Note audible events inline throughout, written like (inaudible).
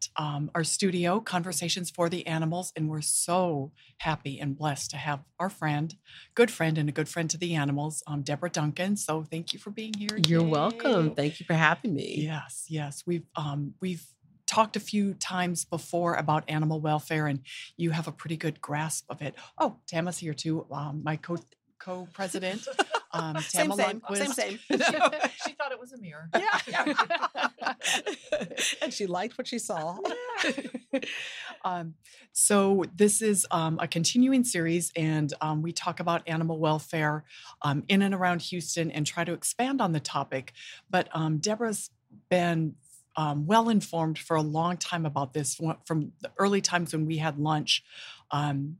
at um, our studio, Conversations for the Animals, and we're so happy and blessed to have our friend, good friend, and a good friend to the animals, um, Deborah Duncan. So thank you for being here. You're Yay. welcome. Thank you for having me. Yes, yes. We've um, we've talked a few times before about animal welfare, and you have a pretty good grasp of it. Oh, Tama's here too, um, my co co president. (laughs) Um, Same, Tama same, Lundquist. same, same. (laughs) she thought it was a mirror. Yeah. (laughs) and she liked what she saw. (laughs) um, so this is um, a continuing series, and um, we talk about animal welfare um, in and around Houston, and try to expand on the topic. But um, Deborah's been um, well informed for a long time about this from- from the early times when we had lunch. Um,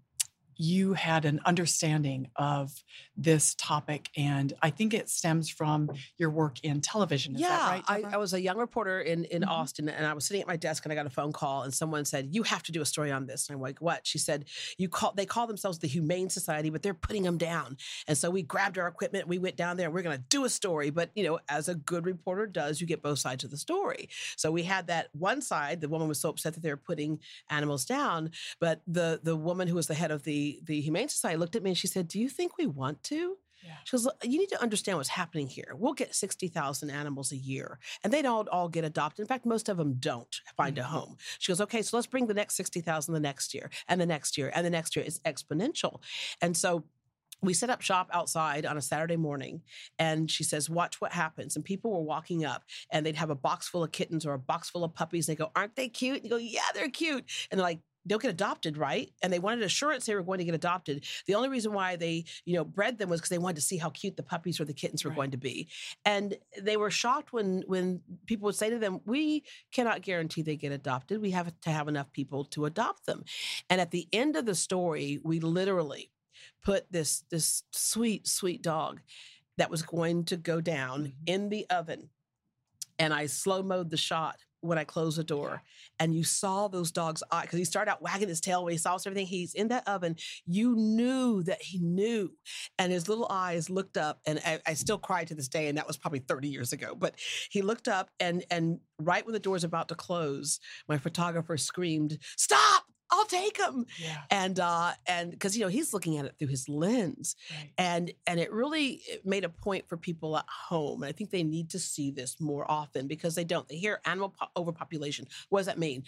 you had an understanding of this topic, and I think it stems from your work in television. Is yeah, that right? I, I was a young reporter in in Mhm. Austin, and I was sitting at my desk, and I got a phone call, and someone said, "You have to do a story on this." And I'm like, "What?" She said, "You call they call themselves the Humane Society, but they're putting them down." And so we grabbed our equipment, we went down there, and we're going to do a story. But you know, as a good reporter does, you get both sides of the story. So we had that one side. The woman was so upset that they were putting animals down, but the the woman who was the head of the the Humane Society looked at me and she said, "Do you think we want to?" Yeah. She goes, you need to understand what's happening here. We'll get 60,000 animals a year, and they don't all get adopted. In fact, most of them don't find a Mhm. home. She goes, okay, so let's bring the next 60,000 the next year, and the next year, and the next year. It's exponential. And so we set up shop outside on a Saturday morning, and she says, Watch what happens. And people were walking up, and they'd have a box full of kittens or a box full of puppies. They go, Aren't they cute? And you go, Yeah, they're cute. And they're like, They'll get adopted, right? And they wanted assurance they were going to get adopted. The only reason why they, you know, bred them was because they wanted to see how cute the puppies or the kittens were Right. going to be. And they were shocked when when people would say to them, "We cannot guarantee they get adopted. We have to have enough people to adopt them." And at the end of the story, we literally put this this sweet sweet dog that was going to go down Mhm. in the oven and i slow mode the shot when i closed the door and you saw those dogs eyes because he started out wagging his tail when he saw us everything he's in that oven you knew that he knew and his little eyes looked up and I, I still cry to this day and that was probably 30 years ago but he looked up and and right when the door's about to close my photographer screamed stop i'll take him yeah. and uh and because you know he's looking at it through his lens Right. and and it really made a point for people at home and i think they need to see this more often because they don't they hear animal po- overpopulation. What does that mean?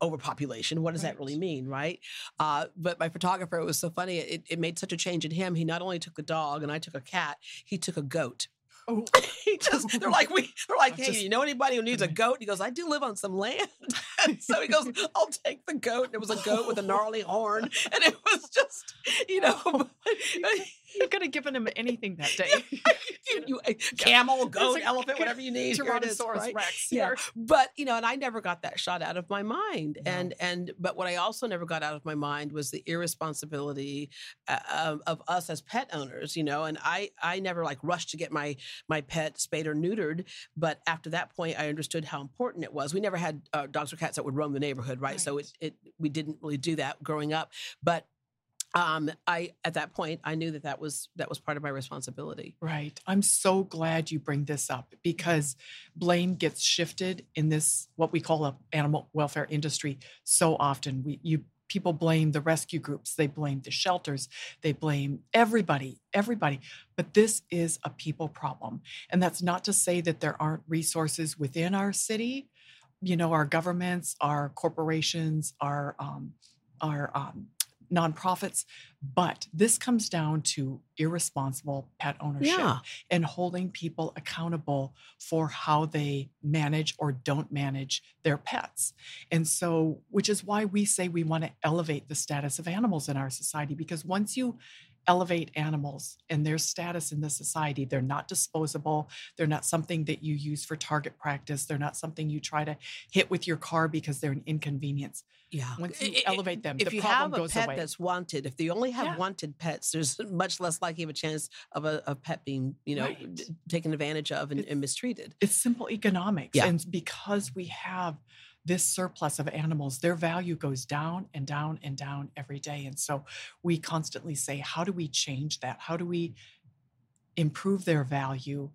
Overpopulation. What does that really mean right? Uh but my photographer it was so funny it, it made such a change in him. He not only took the dog and i took a cat he took a goat Oh, (laughs) he (laughs) just they're oh. like we they're like hey just- you know anybody who needs a goat? He goes i do live on some land. (laughs) And so he goes i'll take the goat. And it was a goat with a gnarly horn. And it was just you know oh. You could have given him anything that day. (laughs) you, you- a (laughs) camel, goat, a elephant, whatever you need. here it is, Tyrannosaurus right? Rex. Yeah, here. but you know, and I never got that shot out of my mind. No. And and but what I also never got out of my mind was the irresponsibility uh, of, of us as pet owners. You know, and I I never like rushed to get my my pet spayed or neutered. But after that point, I understood how important it was. We never had uh, dogs or cats that would roam the neighborhood, right? So it it we didn't really do that growing up, but. Um, I at that point I knew that that was that was part of my responsibility. Right. I'm so glad you bring this up because blame gets shifted in this what we call a animal welfare industry so often. We you people blame the rescue groups, they blame the shelters, they blame everybody, everybody. But this is a people problem. And that's not to say that there aren't resources within our city, you know, our governments, our corporations, our um, our um, nonprofits, but this comes down to irresponsible pet ownership Yeah. and holding people accountable for how they manage or don't manage their pets. And so, which is why we say we want to elevate the status of animals in our society, because once you elevate animals and their status in the society, they're not disposable. They're not something that you use for target practice. They're not something you try to hit with your car because they're an inconvenience. Yeah. Once you I- I- elevate them, if the you problem have a goes pet away. that's wanted, if they only have Yeah. wanted pets, there's (laughs) much less likely of a chance of a, a pet being, you know, Right. d- taken advantage of and, It's- and mistreated. it's simple economics. Yeah. And because we have this surplus of animals, their value goes down and down and down every day. And so we constantly say, how do we change that? How do we improve their value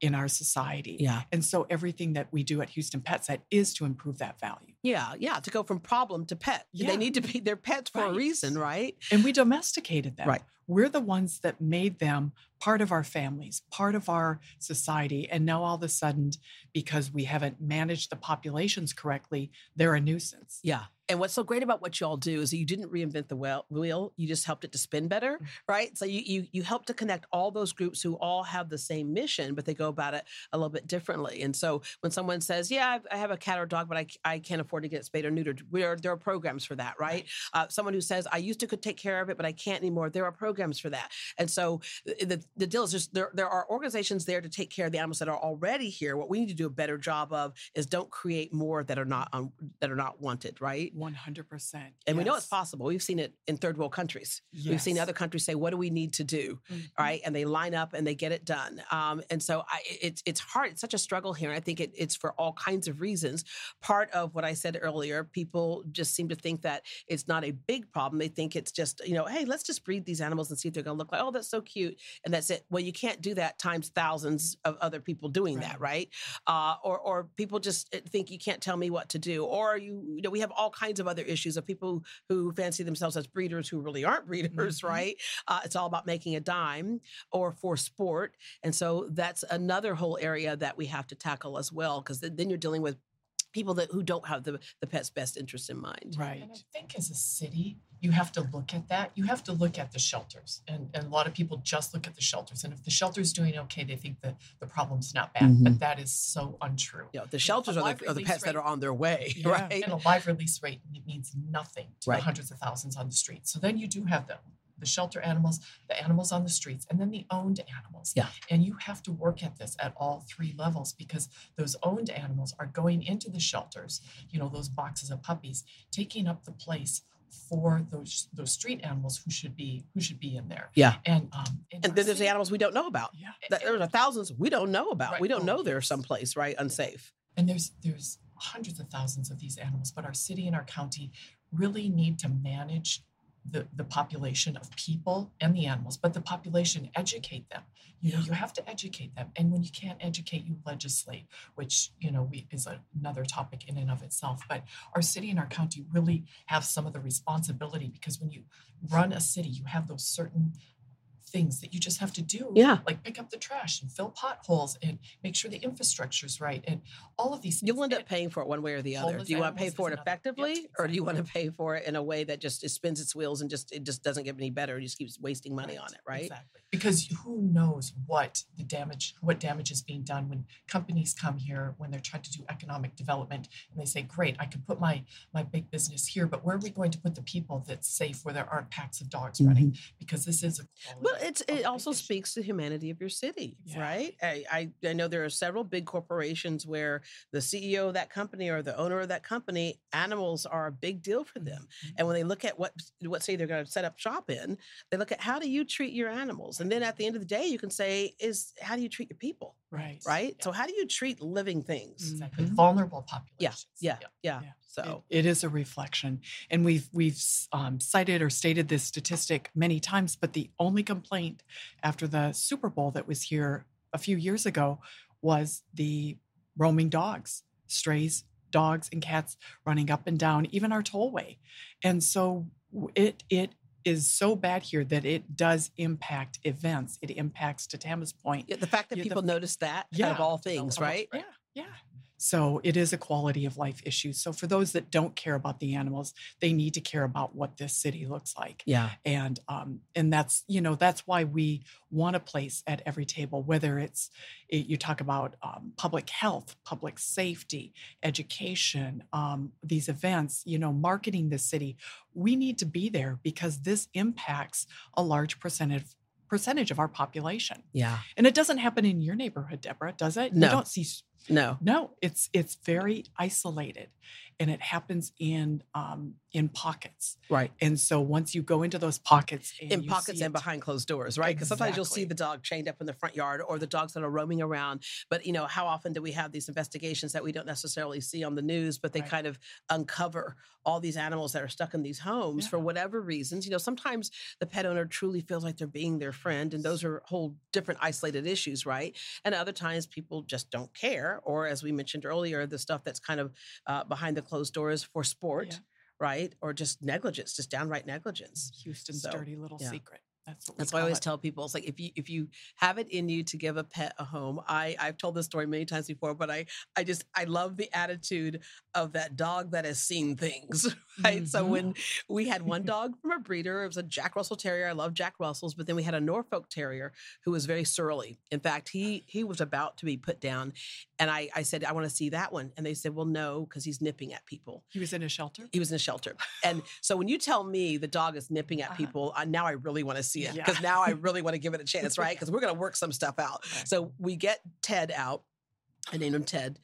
in our society. Yeah. And so everything that we do at Houston PetSet is to improve that value. Yeah, yeah, to go from problem to pet. Yeah. They need to be their pets for a reason, right? And we domesticated them. Right. We're the ones that made them part of our families, part of our society. And now all of a sudden, because we haven't managed the populations correctly, they're a nuisance. Yeah. And what's so great about what y'all do is that you didn't reinvent the wheel. You just helped it to spin better, right? So you you you help to connect all those groups who all have the same mission, but they go about it a little bit differently. And so when someone says, "Yeah, I've- a cat or dog, but I, I can't afford to get spayed or neutered," we are, there are programs for that, right? Uh, someone who says, "I used to could take care of it, but I can't anymore," there are programs for that. And so the the, deal is just there there are organizations there to take care of the animals that are already here. What we need to do a better job of is don't create more that are not um, that are not wanted, right? 100%. And we know it's possible. We've seen it in third world countries. We've seen other countries say, "What do we need to do?" Mhm. Right, and they line up and they get it done. Um, and so I, it's it's hard. It's such a struggle here. And I think it, it's for all kinds of reasons. Part of what I said earlier, people just seem to think that it's not a big problem. They think it's just you know, hey, let's just breed these animals and see if they're going to look like, oh, that's so cute, and that's it. Well, you can't do that times thousands of other people doing that, right? uh, or or people just uh, think you can't tell me what to do, or you you know we have all kinds of other issues of people who fancy themselves as breeders who really aren't (laughs) breeders, Mhm. right? Uh, it's all about making a dime or for sport, and so that's another whole area that we have to tackle as well, because then you're dealing with people that who don't have the the pet's best interest in mind. Right. And I think as a city, you have to look at that. You have to look at the shelters. And, and a lot of people just look at the shelters. And if the shelter's doing okay, they think that the problem's not bad. Mhm. But that is so untrue. Know, the shelters are the, are the pets that are on their way, (laughs) Yeah. right? And a live release rate it means nothing to Right. the hundreds of thousands on the street. So then you do have the the shelter animals, the animals on the streets, and then the owned animals. Yeah. And you have to work at this at all three levels because those owned animals are going into the shelters, you know, those boxes of puppies, taking up the place for those those street animals who should be who should be in there. Yeah. And um And then there's the animals we don't know about. Yeah. That there are thousands we don't know about. Right. We don't Oh, know they're someplace right unsafe. and there's there's hundreds of thousands of these animals but our city and our county really need to manage the, the population of people and the animals but the population educate them. You know you have to educate them. And when you can't educate you legislate which you know we is a, another topic in and of itself. But our city and our county really have some of the responsibility because when you run a city you have those certain things that you just have to do Yeah. like pick up the trash and fill potholes and make sure the infrastructure's right and all of these things. You'll end up paying for it one way or the other. Do you want to pay for it another- yep, effectively, or do you want to pay for it in a way that just it spins its wheels and just it just doesn't get any better? It just keeps wasting money on it, right? Exactly. Because who knows what the damage, what damage is being done when companies come here when they're trying to do economic development and they say, "Great, I can put my my big business here, but where are we going to put the people that's safe where there aren't packs of dogs mm-hmm. running?" Because this is a Well, it's it life also issue. speaks to humanity of your city, Yeah. right? I, I I know there are several big corporations where the CEO of that company or the owner of that company, animals are a big deal for them. Mm-hmm. And when they look at what what city they're going to set up shop in, they look at how do you treat your animals, and then at the end of the day, you can say is how do you treat your people, Right. right? So how do you treat living things? Exactly. Mhm. Vulnerable Yeah, populations. yeah, yeah. Yeah. So It- it is a reflection, and we've we've um, cited or stated this statistic many times. But the only complaint after the Super Bowl that was here a few years ago was the roaming dogs, strays, dogs, and cats running up and down, even our tollway. And so it it is so bad here that it does impact events. It impacts, to Tama's point, yeah, the fact that the- people notice that Yeah, of all things, right? Right. Yeah, yeah. So it is a quality of life issue. So for those that don't care about the animals, they need to care about what this city looks like. Yeah. And um, and that's you know that's why we want a place at every table, whether it's it, you talk about um, public health, public safety, education, um, these events, you know, marketing the city. We need to be there because this impacts a large percentage percentage of our population. Yeah. And it doesn't happen in your neighborhood, Deborah, does it? No. You don't see No. No, it's it's very isolated, and it happens in um, in pockets. Right. And so once you go into those pockets, and in pockets and it- behind closed doors, right? Because sometimes you'll see the dog chained up in the front yard or the dogs that are roaming around. But you know, how often do we have these investigations that we don't necessarily see on the news, but they Right. kind of uncover all these animals that are stuck in these homes for whatever reasons? You know, sometimes the pet owner truly feels like they're being their friend, and those are whole different isolated issues, right? And other times people just don't care, or as we mentioned earlier, the stuff that's kind of uh, behind the closed doors for sport. Yeah. Right, or just negligence, just downright negligence. Houston's So, dirty little yeah. secret. That's That's why I always it. tell people it's like if you if you have it in you to give a pet a home. I I've told this story many times before, but I I just I love the attitude of that dog that has seen things. (laughs) Right. So Mhm. when we had one dog from a breeder, it was a Jack Russell Terrier. I love Jack Russells, but then we had a Norfolk Terrier who was very surly. In fact, he he was about to be put down, and I I said I want to see that one, and they said, well, no, because he's nipping at people. He was in a shelter. He was in a shelter. And so when you tell me the dog is nipping at Uh-huh. people, I, now I really want to see it Yeah. because now I really want to give it a chance, right? (laughs) Because we're going to work some stuff out. Right. So we get Ted out. I named him Ted.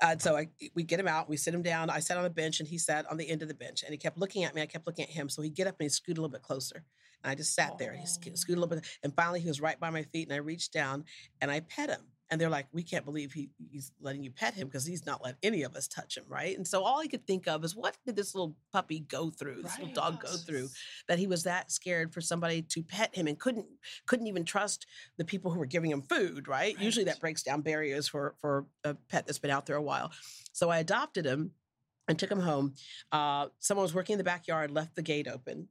Uh, so I, we get him out. We sit him down. I sat on a bench and he sat on the end of the bench and he kept looking at me. I kept looking at him. So he'd get up and he'd scoot a little bit closer. And I just sat there and he sco- Oh. scooted a little bit. And finally he was right by my feet and I reached down and I pet him. And they're like, we can't believe he, he's letting you pet him because he's not let any of us touch him, right? And so all I could think of is what did this little puppy go through, this little dog go through, that he was that scared for somebody to pet him and couldn't couldn't even trust the people who were giving him food, right? Usually that breaks down barriers for for a pet that's been out there a while. So I adopted him and took him home. Uh, someone was working in the backyard, left the gate open,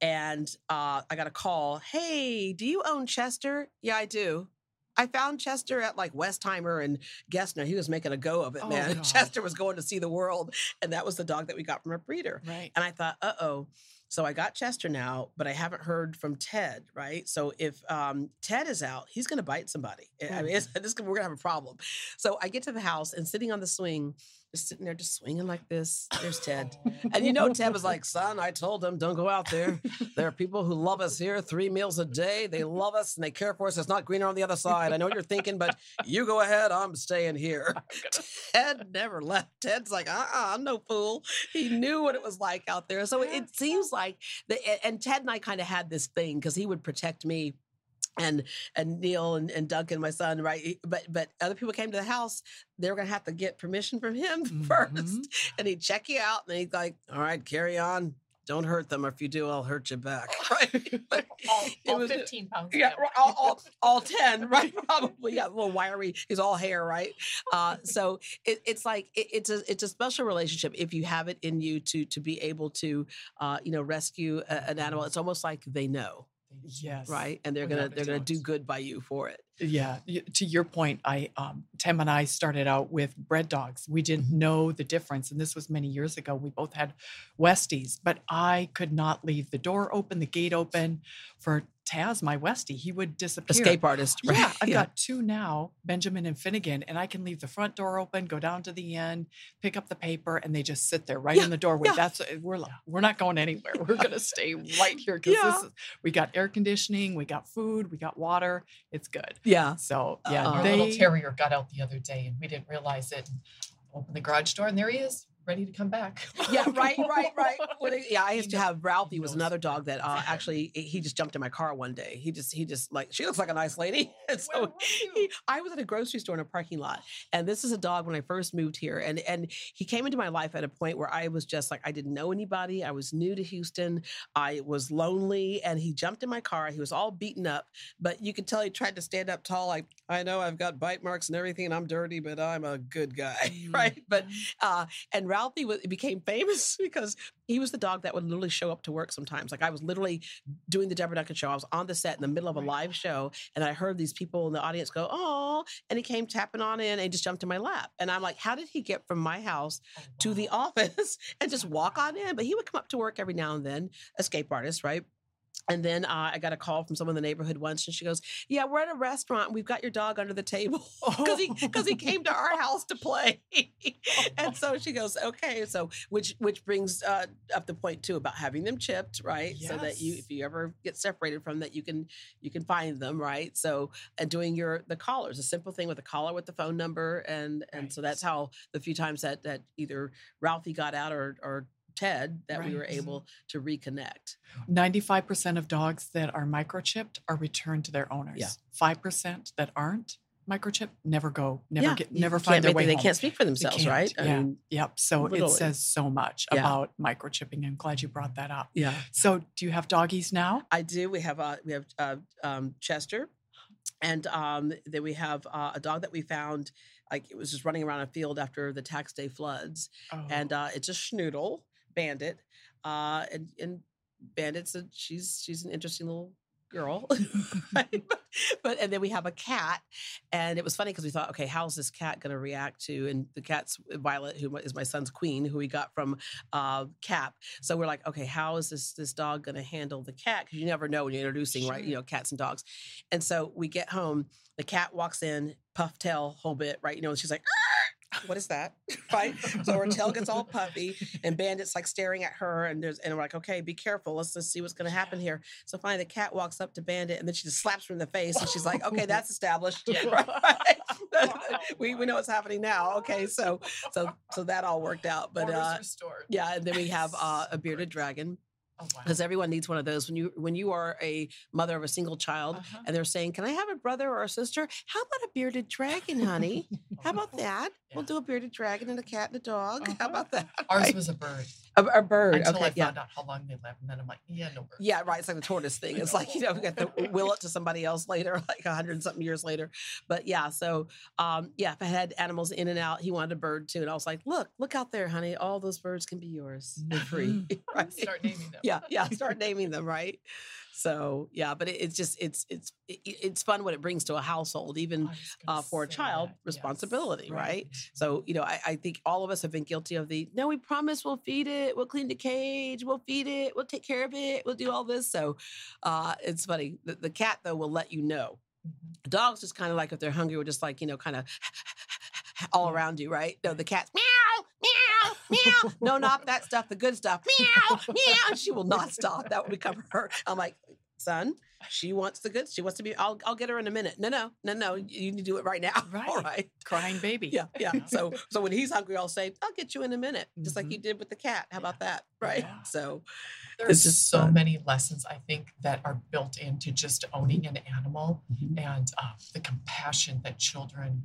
and uh, I got a call. Hey, do you own Chester? Yeah, I do. I found Chester at like Westheimer and Gessner. He was making a go of it, Oh, man. (laughs) God. Chester was going to see the world, and that was the dog that we got from a breeder. Right. And I thought, uh oh. So I got Chester now, but I haven't heard from Ted, right? So if um, Ted is out, he's going to bite somebody. I mean, it's, this, we're going to have a problem. So I get to the house and sitting on the swing, just sitting there, just swinging like this. There's Ted. And you know, Ted was like, (laughs) son, I told him, don't go out there. There are people who love us here three meals a day. They love us and they care for us. It's not greener on the other side. I know what you're thinking, but you go ahead. I'm staying here. (laughs) Ted never left. Ted's like, uh uh-uh, I'm no fool. He knew what it was like out there. So it seems like, the, and Ted and I kind of had this thing because he would protect me and and Neil and, and Duncan, my son, right? But but other people came to the house, they were gonna have to get permission from him (laughs) first. Mhm. And he'd check you out and he'd like, all right, carry on. Don't hurt them. If you do, I'll hurt you back. (laughs) (laughs) Right. All, all was- 15 pounds. yeah, right, all, all, all 10, right? Probably. Yeah, a little wiry. He's all hair, right? Uh, so it, it's like, it, it's a, it's a special relationship if you have it in you to, to be able to, uh, you know, rescue a, an animal. It's almost like they know, Yes. right? And they're going to, they're going to do good by you for it. Yeah. To your point, I um, Tim and I started out with bread dogs. We didn't Mm-hmm. know the difference, and this was many years ago. We both had Westies, but I could not leave the door open, the gate open for Taz, my Westie. He would disappear. Escape artist, (laughs) right? Yeah, I've got two now, Benjamin and Finnegan, and I can leave the front door open, go down to the end, pick up the paper, and they just sit there right Yeah, in the doorway. yeah. That's we're we're not going anywhere. We're gonna (laughs) stay right here because Yeah. we got air conditioning, we got food, we got water. It's good. Yeah. So yeah, Uh, Our they little terrier got out the other day and we didn't realize it. And opened the garage door and there he is, ready to come back. Yeah, (laughs) right, right, right. It- yeah, I used to have Ralphie was another dog that uh, (laughs) actually he just jumped in my car one day. He just he just like she looks like a nice lady, (laughs) and so he, I was at a grocery store in a parking lot, and this is a dog when I first moved here, and and he came into my life at a point where I was just like I didn't know anybody. I was new to Houston. I was lonely, and he jumped in my car. He was all beaten up, but you could tell he tried to stand up tall. Like I know I've got bite marks and everything, and I'm dirty, but I'm a good guy, right? But uh, and Ralphie was, became famous (laughs) because he was the dog that would literally show up to work sometimes. Like I was literally doing the Deborah Duncan show. I was on the set in the middle of a live show, and I heard these people in the audience go, "Oh!" and he came tapping on in and just jumped in my lap. And I'm like, "How did he get from my house Oh, to the (laughs) office and just walk on in?" But he would come up to work every now and then, escape artist, right? And then uh, I got a call from someone in the neighborhood once, and she goes, "Yeah, we're at a restaurant. And we've got your dog under the table (laughs) because he because he came to our house to play." (laughs) and so she goes, "Okay." So which which brings uh, up the point too about having them chipped, right? So that you, if you ever get separated from that, you can you can find them, right? So and doing your the collars, a simple thing with a collar with the phone number, and and so that's how the few times that that either Ralphie got out or or Ted that we were able to reconnect. 95% of dogs that are microchipped are returned to their owners. Yeah. 5% that aren't microchipped never go, never Yeah, get, you never can't find their way They home. can't speak for themselves, right? Yeah. yep. So literally. it says so much Yeah. about microchipping. I'm glad you brought that up. yeah. So do you have doggies now? I do. We have uh, we have uh, um, Chester, and um, then we have uh, a dog that we found. Like it was just running around a field after the tax day floods, Oh, and uh, it's a schnoodle bandit. Uh, and and bandit's a she's she's an interesting little girl, (laughs) (laughs) right? but and then we have a cat, and it was funny because we thought, okay, how's this cat going to react to? And the cat's Violet, who is my son's queen, who we got from uh, CAP. So we're like, okay, how is this this dog going to handle the cat? Because you never know when you're introducing, right? You know, cats and dogs. And so we get home, the cat walks in, puff tail, whole bit, right? You know, and she's like. "Arr!" What is that? (laughs) Right. So her tail gets all puffy, and Bandit's like staring at her, and there's and we're like, okay, be careful. Let's just see what's going to happen here. So finally, the cat walks up to Bandit, and then she just slaps her in the face, and she's like, okay, (laughs) that's established. Yeah. (laughs) Right? we we know what's happening now. Okay, so so so that all worked out, but uh, yeah, and then we have uh, a bearded dragon Oh, wow. because everyone needs one of those when you when you are a mother of a single child Uh-huh. and they're saying, "Can I have a brother or a sister? How about a bearded dragon, honey? How about that? (laughs) We'll do a bearded dragon and a cat and a dog. How Uh-huh. about that? (laughs) Ours Right? was a bird a, a bird. until okay, I yeah. found out how long they live, and then I'm like, yeah, no bird. Yeah, right. It's like the tortoise thing. It's like, you know, we got to will it to somebody else later, (laughs) like a hundred and something years later. But yeah, so um, yeah, if I had animals in and out, he wanted a bird too. And I was like, look, look out there, honey. All those birds can be yours. They're free. right. Start naming them. Yeah, yeah. Start naming them, right? So yeah, but it, it's just it's it's it, it's fun what it brings to a household, even uh, for a child that, yes. responsibility, right? Right. So, you know, I, I think all of us have been guilty of the no, we promise we'll feed it, we'll clean the cage, we'll feed it, we'll take care of it, we'll do all this. So uh, it's funny. The, the cat, though, will let you know. Mhm. Dogs just kind of like if they're hungry, will just like, you know, kind of (laughs) all Yeah. around you, right? No, the cat's meow, meow, meow. No, not that stuff, the good stuff. Meow, meow. (laughs) She will not stop. That will become her. I'm like, son, she wants the good. She wants to be, I'll, I'll get her in a minute. No, no, no, no. You need to do it right now. (laughs) All Right. right. Crying baby. Yeah, yeah. (laughs) So so when he's hungry, I'll say, I'll get you in a minute. Just like Mhm. you did with the cat. How about that? Right. Yeah. So There's just so fun. many lessons I think that are built into just owning an animal Mhm. and uh, the compassion that children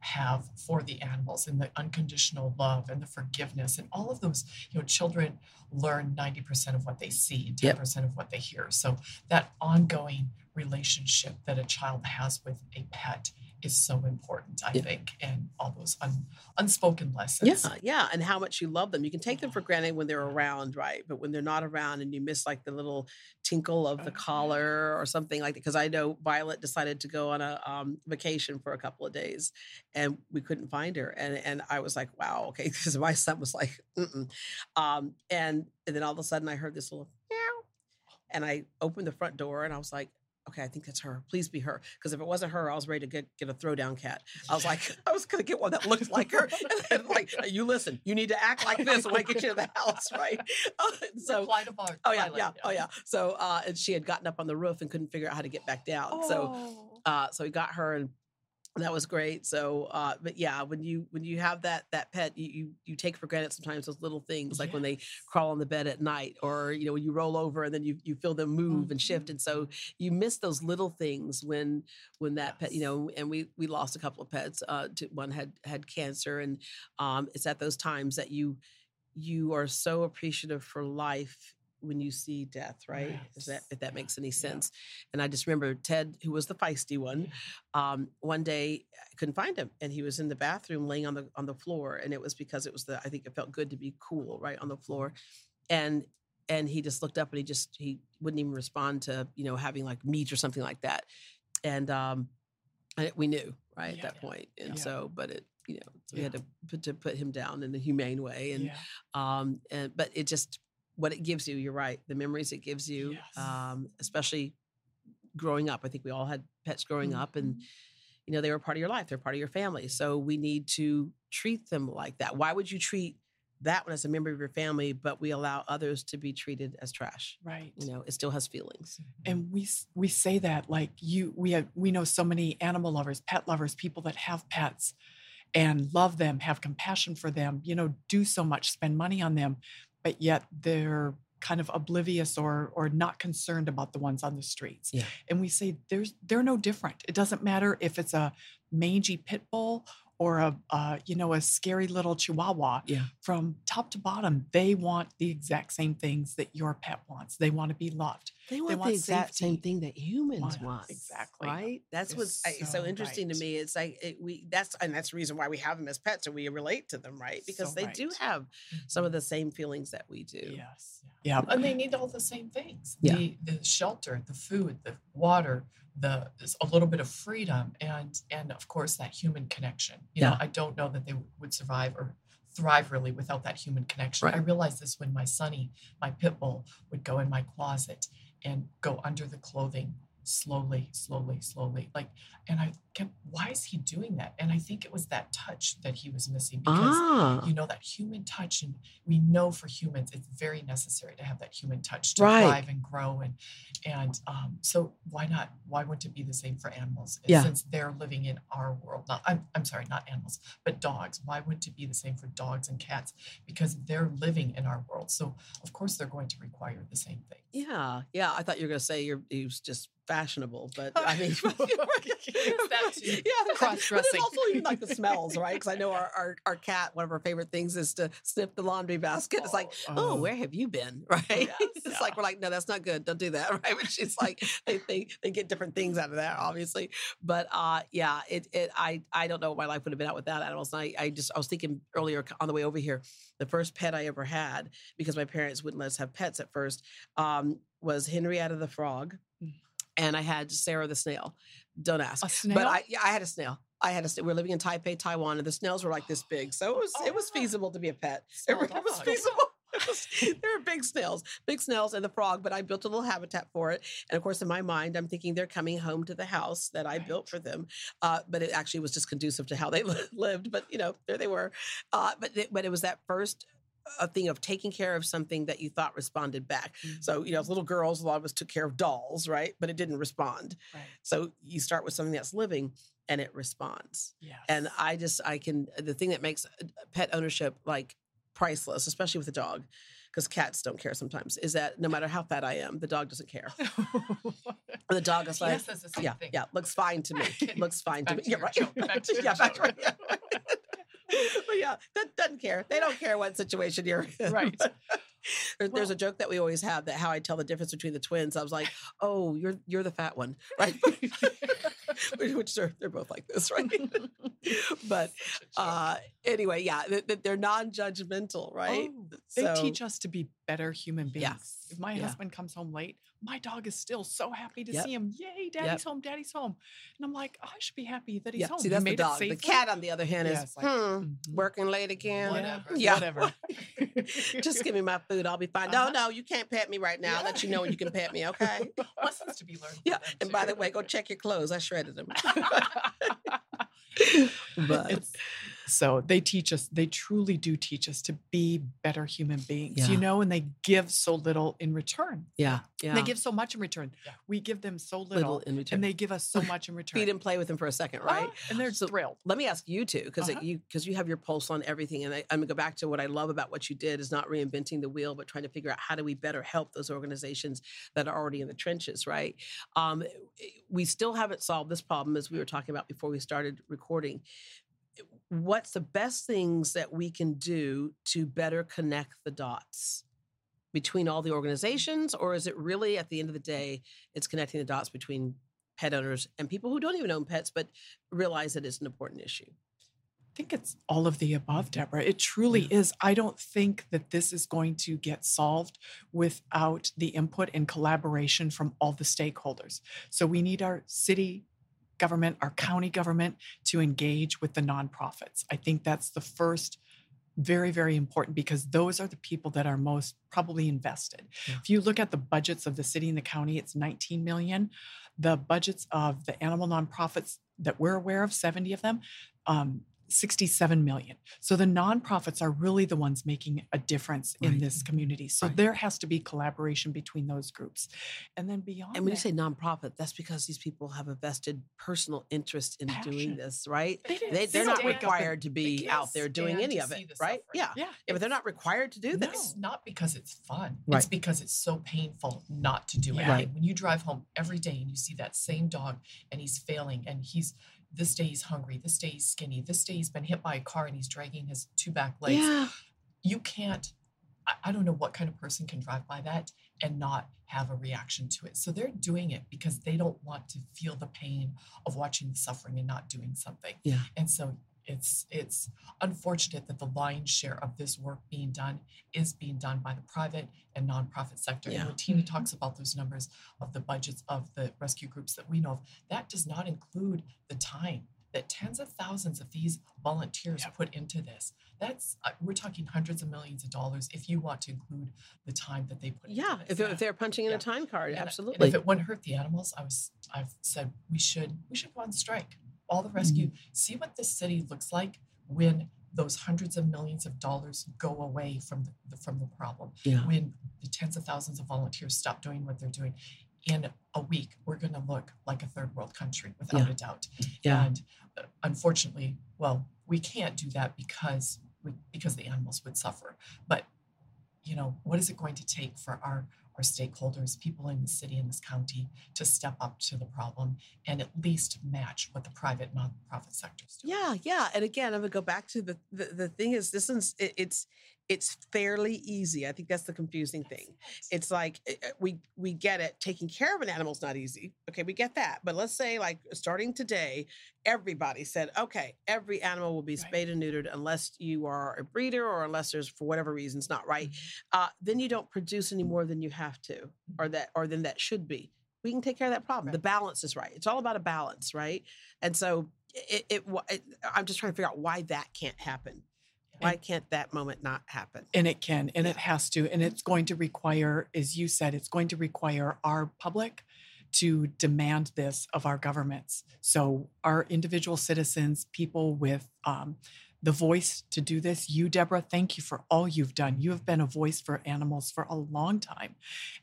have for the animals and the unconditional love and the forgiveness and all of those you know children learn 90% of what they see 10% Yep. of what they hear so that ongoing relationship that a child has with a pet is so important i Yeah. think and all those un- unspoken lessons yeah, yeah. And how much you love them. You can take them for granted when they're around, right? But when they're not around and you miss like the little tinkle of the Oh, collar or something like that. Because I know Violet decided to go on a um, vacation for a couple of days and we couldn't find her. And and I was like, wow, okay. (laughs) Because my son was like, Mm-mm. Um, and and then all of a sudden I heard this little meow. And I opened the front door and I was like, okay, I think that's her. Please be her. Because if it wasn't her, I was ready to get, get a throwdown cat. I was like, (laughs) I was gonna get one that looked like her. (laughs) And then, like, (laughs) you listen, you need to act like this when I get you to the house, right? Uh, so Reply to oh yeah, yeah, oh yeah. So uh and she had gotten up on the roof and couldn't figure out how to get back down. So Oh. uh so we got her and that was great. So uh but yeah, when you when you have that that pet, you you, you take for granted sometimes those little things like when they crawl on the bed at night or you know when you roll over and then you you feel them move and shift and so you miss those little things when when that pet you know and we we lost a couple of pets uh to, one had had cancer and um it's at those times that you you are so appreciative for life when you see death right is that if that makes any Yeah. sense and i just remember ted who was the feisty one um, one day I couldn't find him, and he was in the bathroom laying on the on the floor, and it was because it was the I think it felt good to be cool right on the floor, and and he just looked up and he just he wouldn't even respond to you know having like meat or something like that, and um, and we knew right Yeah. at that point, and Yeah. so but it you know we Yeah. had to put to put him down in a humane way, and yeah. um and but it just what it gives you. You're right. The memories it gives you, Yes. um, especially growing up. I think we all had pets growing up, and Mhm. you know they were part of your life. They're part of your family. So we need to treat them like that. Why would you treat that one as a member of your family, but we allow others to be treated as trash? Right. You know, it still has feelings. and we we say that like you we have we know so many animal lovers pet lovers people that have pets and love them have compassion for them you know do so much spend money on them but yet they're kind of oblivious or or not concerned about the ones on the streets Yeah. and we say there's they're no different it doesn't matter if it's a mangy pit bull or a uh, you know a scary little chihuahua Yeah. from top to bottom they want the exact same things that your pet wants they want to be loved They want, want the exact same thing that humans Want- want. exactly. Right. That's You're what's I- so, so interesting to me. It's like it, we that's and that's the reason why we have them as pets and we relate to them, right? Because So they do have some of the same feelings that we do. Yes. Yeah. And they need all the same things. Yeah. The the shelter, the food, the water, the a little bit of freedom and and of course that human connection. You know, Yeah. I don't know that they would survive or thrive really without that human connection. I realized this when my sonny, my pit bull, would go in my closet and go under the clothing slowly, slowly, slowly. Like and I why is he doing that? And I think it was that touch that he was missing because Ah, you know that human touch and we know for humans it's very necessary to have that human touch to Right. thrive and grow and and um, so why not why wouldn't it be the same for animals Yeah. since they're living in our world not I'm, I'm sorry not animals but dogs why wouldn't it be the same for dogs and cats because they're living in our world so of course they're going to require the same thing. yeah, yeah. I thought you were going to say you're he was just fashionable, but (laughs) I mean. (laughs) (laughs) Yeah, (laughs) but Cross-dressing. there's also even like the (laughs) smells, right? Because I know our, our our cat. One of our favorite things is to sniff the laundry basket. It's like, oh, Oh. where have you been? Right? Yes. it's like we're like, no, that's not good. Don't do that, right? But she's like, they they they get different things out of that, obviously. But uh, yeah, it it I I don't know what my life would have been out without animals. And I I just I was thinking earlier on the way over here, the first pet I ever had because my parents wouldn't let us have pets at first um, was Henrietta the frog, Mm. and I had Sarah the snail. Don't ask. A snail. But I yeah, I had a snail. I had a snail. we're living in Taipei, Taiwan, and the snails were like this big. So it was it was Oh. feasible to be a pet. (laughs) It, (laughs) it was feasible. They were big snails, big snails, and the frog. But I built a little habitat for it, and of course, in my mind, I'm thinking they're coming home to the house that I built for them. Uh, but it actually was just conducive to how they (laughs) lived. But you know, there they were. Uh, but it, but it was that first. A thing of taking care of something that you thought responded back. Mm. So, you know, as little girls, a lot of us took care of dolls, right? But it didn't respond. Right. So you start with something that's living and it responds. Yes. And I just, I can, the thing that makes uh, pet ownership like priceless, especially with a dog, because cats don't care sometimes, is that no matter how fat I am, the dog doesn't care. (laughs) The dog is like, yes that's the same yeah, thing yeah, looks fine to me. (laughs) Looks fine to me. to Yeah, right. joke. Back to (laughs) yeah, back to joke. (laughs) but yeah, that doesn't care. They don't care what situation you're in. Right. (laughs) There- There's a joke that we always have that how I tell the difference between the twins. I was like, "Oh, you're you're the fat one, (laughs) right?" Which they're they're both like this, right? but Such a joke. uh, anyway, yeah, th- th- they're non-judgmental, right? Oh, they So- teach us to be better human beings. Yes. If my Yeah. husband comes home late, my dog is still so happy to Yep. see him. Yay, daddy's home, daddy's home. And I'm like, I should be happy that he's Yeah, home. see, He that's the made it dog. The cat, on the other hand, Yeah, is like, hmm, Mhm. working late again. Whatever. Yeah. Whatever. (laughs) Just give me my food. I'll be fine. No, Uh-huh. no, you can't pet me right now. I'll let you know when you can pet me, okay? (laughs) lessons to be learned Yeah. And by the way, go check your clothes. I shredded them. (laughs) but It's- so they teach us, they truly do teach us to be better human beings, Yeah. you know, and they give so little in return. yeah, yeah. They give so much in return. Yeah. We give them so little, little in return. and they give us so much in (laughs) return. feed and play with them for a second, right? Uh-huh, And they're So- thrilled. Let me ask you too, because Uh-huh. you because you have your pulse on everything, and I, I'm gonna go back to what I love about what you did is not reinventing the wheel, but trying to figure out how do we better help those organizations that are already in the trenches, right? Um, we still haven't solved this problem, as we were talking about before we started recording. What's the best things that we can do to better connect the dots between all the organizations, or is it really at the end of the day, it's connecting the dots between pet owners and people who don't even own pets, but realize that it's an important issue. I think it's all of the above, Deborah. It truly is. I don't think that this is going to get solved without the input and collaboration from all the stakeholders. So we need our city government, our county government to engage with the nonprofits. I think that's the first very, very important because those are the people that are most probably invested. Yeah. If you look at the budgets of the city and the county, it's 19 million. The budgets of the animal nonprofits that we're aware of, 70 of them, um, 67 million. So the nonprofits are really the ones making a difference in this community. So Right. there has to be collaboration between those groups. And then beyond And when you say nonprofit, that's because these people have a vested personal interest in Passion. doing this, right? They they, they're not stand up and- required to be out there doing any of it, right? Yeah. yeah, Yeah, but they're not required to do No. this. It's not because it's fun. Right. It's because it's so painful not to do Yeah. Right. When you drive home every day and you see that same dog and he's failing and he's this day he's hungry, this day he's skinny, this day he's been hit by a car and he's dragging his two back legs. Yeah. You can't I, I don't know what kind of person can drive by that and not have a reaction to it. So they're doing it because they don't want to feel the pain of watching the suffering and not doing something. Yeah. And so it's it's unfortunate that the lion's share of this work being done is being done by the private and nonprofit sector. Yeah. And when Tina talks about those numbers of the budgets of the rescue groups that we know of, that does not include the time that tens of thousands of these volunteers Yep. put into this. That's uh, we're talking hundreds of millions of dollars if you want to include the time that they put Yeah. into If they're, if they're punching in Yeah. a time card, And- absolutely. And if it wouldn't hurt the animals, I was I've said we should we should go on strike. All the rescue. See what this city looks like when those hundreds of millions of dollars go away from the, the from the problem. Yeah. When the tens of thousands of volunteers stop doing what they're doing. In a week, we're going to look like a third world country without Yeah. a doubt. Yeah. And uh, unfortunately, well, we can't do that because we, because the animals would suffer. But you know, what is it going to take for our our stakeholders, people in the city and this county, to step up to the problem and at least match what the private nonprofit sector is doing? Yeah, yeah. And again, I'm gonna go back to the the, the thing is this is it, it's it's fairly easy. I think that's the confusing thing. It's like eh, eh, we we get it. Taking care of an animal is not easy. Okay, we get that. But let's say like starting today, everybody said, okay, every animal will be Right. spayed and neutered unless you are a breeder or unless there's for whatever reasons not right. Mm-hmm. Uh, then you don't produce any more than you have to, or that or than that should be. We can take care of that problem. The balance is right. It's all about a balance, right? And so it, it, it I'm just trying to figure out why that can't happen. Why can't that moment not happen? and it can and it has to and it's going to require as you said it's going to require our public to demand this of our governments. So our individual citizens people with um, the voice to do this you deborah thank you for all you've done. You have been a voice for animals for a long time.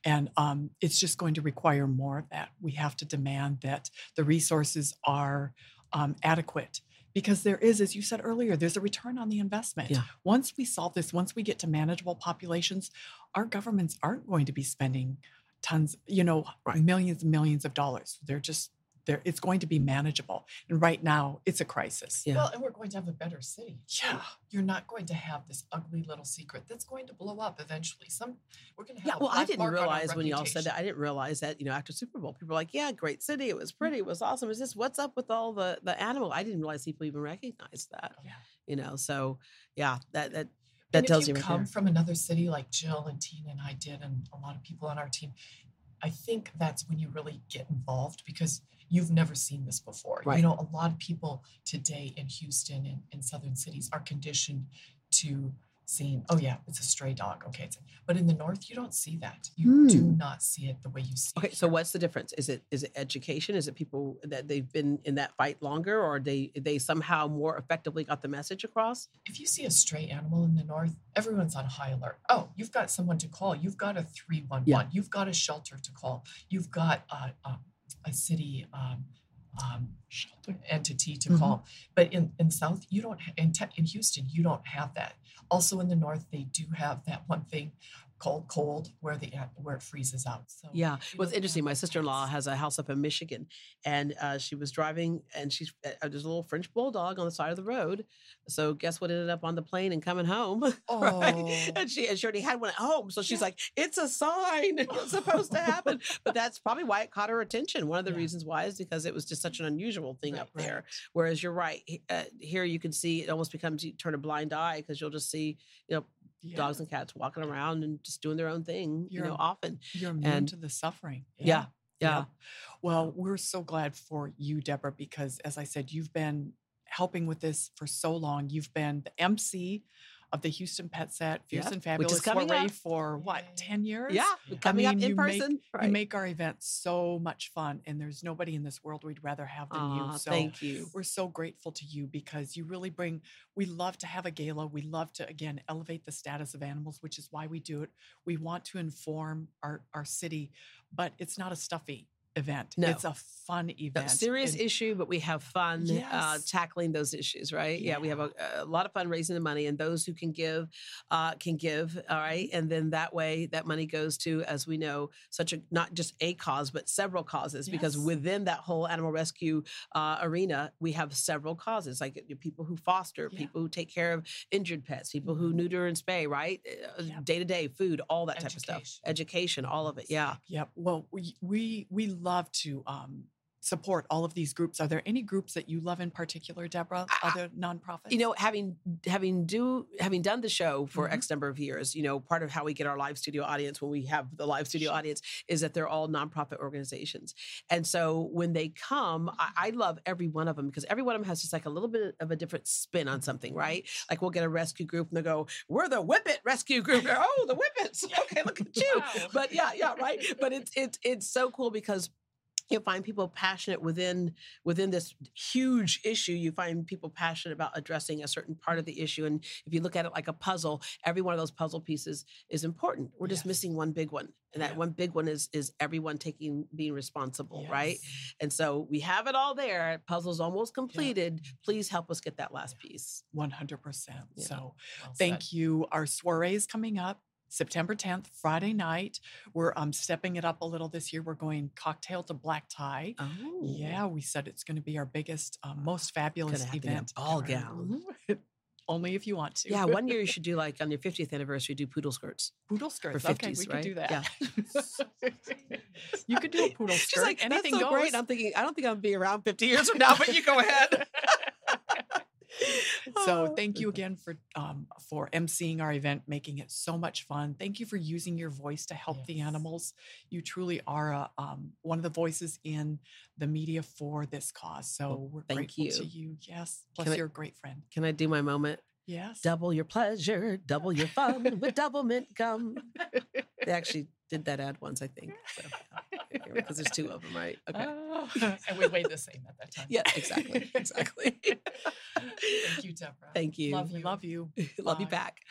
And um, it's just going to require more of that. We have to demand that the resources are um, adequate because there is as you said earlier there's a return on the investment Yeah. once we solve this, once we get to manageable populations, our governments aren't going to be spending tons, you know, Right. millions and millions of dollars. They're just there. It's going to be manageable. And right now, it's a crisis. Yeah. Well, and we're going to have a better city. Yeah. You're not going to have this ugly little secret that's going to blow up eventually. Some we're going to have Yeah, a well, I didn't mark on our realize when y'all said that. I didn't realize that, you know, after Super Bowl, people were like, yeah, great city. It was mm. pretty. It was awesome. Is this what's up with all the the animal? I didn't realize people even recognized that. Yeah. You know, so yeah, that that And that if tells you you right come there. from another city like Jill and Tina and I did, and a lot of people on our team, I think that's when you really get involved because you've never seen this before. Right. You know, a lot of people today in Houston and in southern cities are conditioned to seeing, oh yeah, it's a stray dog. Okay, it's but in the north you don't see that. You do not see it the way you see. Hmm. Okay, it so what's the difference? Is it is it education? Is it people that they've been in that fight longer, or they they somehow more effectively got the message across? if you see a stray animal in the north, everyone's on high alert. Oh, you've got someone to call. You've got a 311. You've got a shelter to call. You've got a, a, a city um, um, Shelter. entity to Mhm. call. But in, in South, you don't, ha- in, te- in Houston, you don't have that. Also in the North, they do have that one thing called cold where the where it freezes out. So Yeah, well, it's interesting. My sister in law has a house up in Michigan, and uh, she was driving, and she's uh, there's a little French bulldog on the side of the road. So guess what ended up on the plane and coming home? (laughs) right? Oh. And she and she already had one at home, so she's like, "It's a sign. It's (laughs) supposed to happen." But that's probably why it caught her attention. One of the Yeah. reasons why is because it was just such an unusual thing Right, up right. there. Whereas you're right uh, here, you can see it almost becomes you turn a blind eye because you'll just see you know Yeah. dogs and cats walking around and just doing their own thing. You You're- know, often. You're immune and- to the suffering. Yeah. Yeah. Well, we're so glad for you, Deborah, because as I said, you've been helping with this for so long. You've been the MC of the Houston PetSet, Fierce Yep, and which Fabulous is coming soiree up. for what, 10 years? Yeah, Yeah. coming up mean, in you make- person. You make our events so much fun, and there's nobody in this world we'd rather have than Aw, you. So thank you. we're so grateful to you because you really bring, we love to have a gala. We love to, again, elevate the status of animals, which is why we do it. We want to inform our, our city, but it's not a stuffy event. No. It's a fun No, event. serious and- issue, but we have fun uh, tackling those issues, right? Yeah. we have a, a lot of fun raising the money, and those who can give uh, can give. All right, and then that way, that money goes to, as we know, such a not just a cause, but several causes. Because within that whole animal rescue uh, arena, we have several causes, like uh, people who foster, Yeah. people who take care of injured pets, people who Mhm. neuter and spay, right? Day to day food, all that type of stuff, Education. education, all of it. Yeah. Yep. Well, we we we love to um, support all of these groups. Are there any groups that you love in particular, Deborah? Other nonprofits? you know having having do having done the show for Mhm. x number of years you know part of how we get our live studio audience when we have the live studio Sure. audience is that they're all nonprofit organizations and so when they come I, I love every one of them because every one of them has just like a little bit of a different spin on something Mm-hmm. right like we'll get a rescue group and they go we're the whippet rescue group oh the whippets (laughs) okay look at (laughs) you Wow. but yeah yeah right but it's it's it's so cool because you find people passionate within within this huge issue you find people passionate about addressing a certain part of the issue and if you look at it like a puzzle every one of those puzzle pieces is important we're just Yes. missing one big one and that Yeah. one big one is is everyone taking being responsible right and so we have it all there puzzle's almost completed please help us get that last piece One hundred percent. Yeah. So Well thank you. Our soiree is coming up September tenth, Friday night. We're um stepping it up a little this year. We're going cocktail to black tie. oh Yeah, we said it's going to be our biggest, um, most fabulous to event. ball ever. gown. (laughs) Only if you want to. yeah one year you (laughs) should do like on your 50th anniversary do poodle skirts poodle skirts. for okay, 50s, we right? could do that. Yeah. (laughs) you could do a poodle She's skirt. like, Anything That's so goes. great. I'm thinking, I don't think I'll be around 50 years from now, but you go ahead. So Oh. thank you again for um, for emceeing our event, making it so much fun. Thank you for using your voice to help the animals. You truly are a, um, one of the voices in the media for this cause. So Well, we're thank grateful to you. you. Yes, plus I- you're a great friend. Can I do my moment? Yes. Double your pleasure, double your fun with Doublemint gum. They actually did that ad once, I think. Because there's two of them, right? (laughs) Okay. Ah. and we weighed the same at that time. yeah, exactly. Exactly. Thank you, Deborah. Thank you. Love you. love you. Love you back.